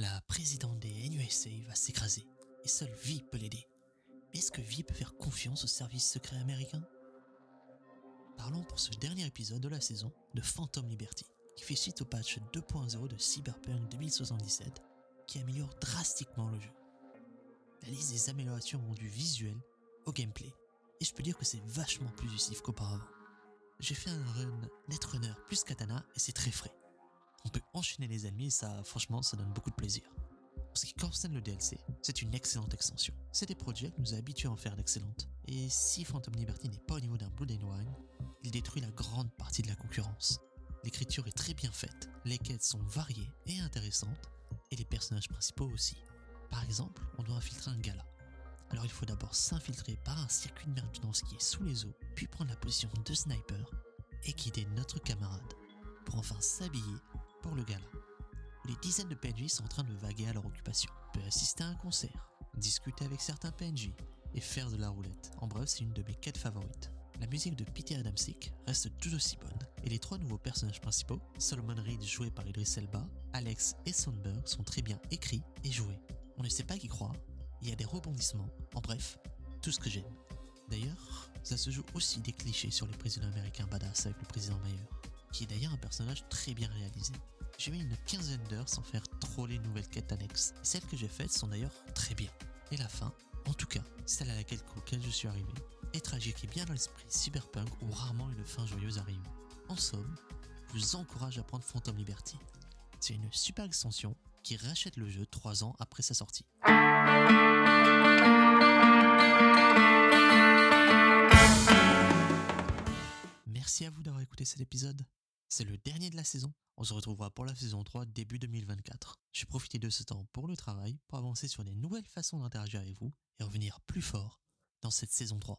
La présidente des NUSA va s'écraser et seul V peut l'aider. Mais est-ce que V peut faire confiance au service secret américain? Parlons pour ce dernier épisode de la saison de Phantom Liberty, qui fait suite au patch 2.0 de Cyberpunk 2077, qui améliore drastiquement le jeu. La liste des améliorations vont du visuel au gameplay, et je peux dire que c'est vachement plus usif qu'auparavant. J'ai fait un run Netrunner plus Katana et c'est très frais. On peut enchaîner les ennemis et ça, franchement, ça donne beaucoup de plaisir. En ce qui concerne le DLC, c'est une excellente extension. CD Projekt nous a habitués à en faire d'excellentes. Et si Phantom Liberty n'est pas au niveau d'un Blood and Wine, il détruit la grande partie de la concurrence. L'écriture est très bien faite, les quêtes sont variées et intéressantes, et les personnages principaux aussi. Par exemple, on doit infiltrer un gala. Alors il faut d'abord s'infiltrer par un circuit de maintenance qui est sous les eaux, puis prendre la position de sniper et guider notre camarade, pour enfin s'habiller pour le gala. Les dizaines de PNJ sont en train de vaguer à leur occupation. On peut assister à un concert, discuter avec certains PNJ et faire de la roulette. En bref, c'est une de mes quêtes favorites. La musique de Peter Adamsic reste tout aussi bonne, et les trois nouveaux personnages principaux, Solomon Reed joué par Idris Elba, Alex et Sandberg sont très bien écrits et joués. On ne sait pas qui croire, il y a des rebondissements, en bref, tout ce que j'aime. D'ailleurs, ça se joue aussi des clichés sur les présidents américains badass avec le président Mayer, qui est d'ailleurs un personnage très bien réalisé. J'ai mis une quinzaine d'heures sans faire trop les nouvelles quêtes annexes, celles que j'ai faites sont d'ailleurs très bien. Et la fin, en tout cas, celle à laquelle je suis arrivé, est tragique et bien dans l'esprit cyberpunk où rarement une fin joyeuse arrive. En somme, je vous encourage à prendre Phantom Liberty. C'est une super extension qui rachète le jeu 3 ans après sa sortie. Merci à vous d'avoir écouté cet épisode. C'est le dernier de la saison. On se retrouvera pour la saison 3 début 2024. J'ai profité de ce temps pour le travail, pour avancer sur des nouvelles façons d'interagir avec vous et revenir plus fort dans cette saison 3.